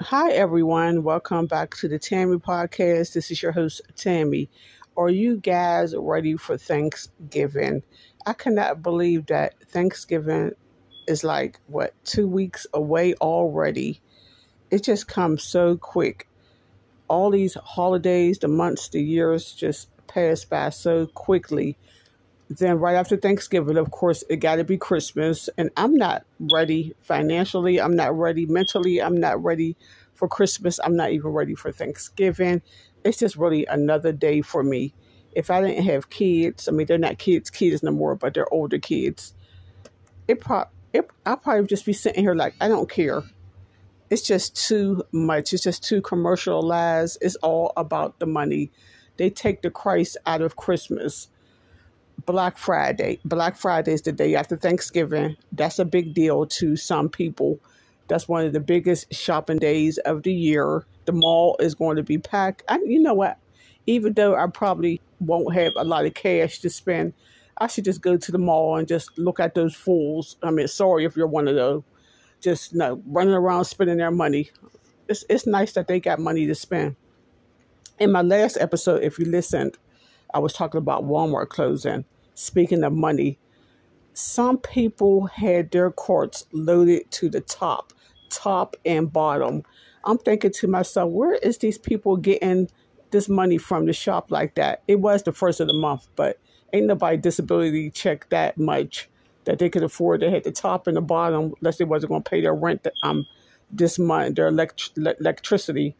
Hi, everyone. Welcome back to the Tammy Podcast. This is your host, Tammy. Are you guys ready for Thanksgiving? I cannot believe that Thanksgiving is like, what, two weeks away already. It just comes so quick. All these holidays, the months, the years just pass by so quickly. Then, right after Thanksgiving, of course, it got to be Christmas. And I'm not ready financially. I'm not ready mentally. I'm not ready for Christmas. I'm not even ready for Thanksgiving. It's just really another day for me. If I didn't have kids, I mean, they're not kids, kids no more, but they're older kids. It probably, it, I'll probably just be sitting here like, I don't care. It's just too much. It's just too commercialized. It's all about the money. They take the Christ out of Christmas Black Friday. Black Friday is the day after Thanksgiving. That's a big deal to some people. That's one of the biggest shopping days of the year. The mall is going to be packed. You know what? Even though I probably won't have a lot of cash to spend, I should just go to the mall and just look at those fools. I mean, sorry if you're one of those. Just you know, running around spending their money. It's, it's nice that they got money to spend. In my last episode, if you listened, I was talking about Walmart closing. Speaking of money, some people had their carts loaded to the top, top and bottom. I'm thinking to myself, where is these people getting this money from the shop like that? It was the first of the month, but ain't nobody disability check that much that they could afford to hit the top and the bottom unless they wasn't going to pay their rent um this month, their elect- electricity.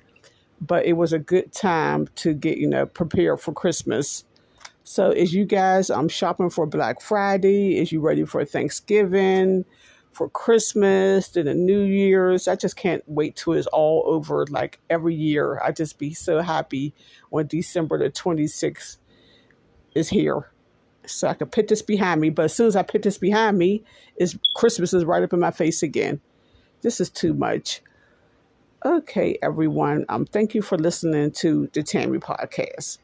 But it was a good time to get you know prepared for Christmas so, as you guys, I'm shopping for Black Friday. Is you ready for Thanksgiving, for Christmas, to the New Year's? I just can't wait till it's all over. Like every year, I just be so happy when December the 26th is here. So I can put this behind me. But as soon as I put this behind me, is Christmas is right up in my face again. This is too much. Okay, everyone. Um, thank you for listening to the Tammy podcast.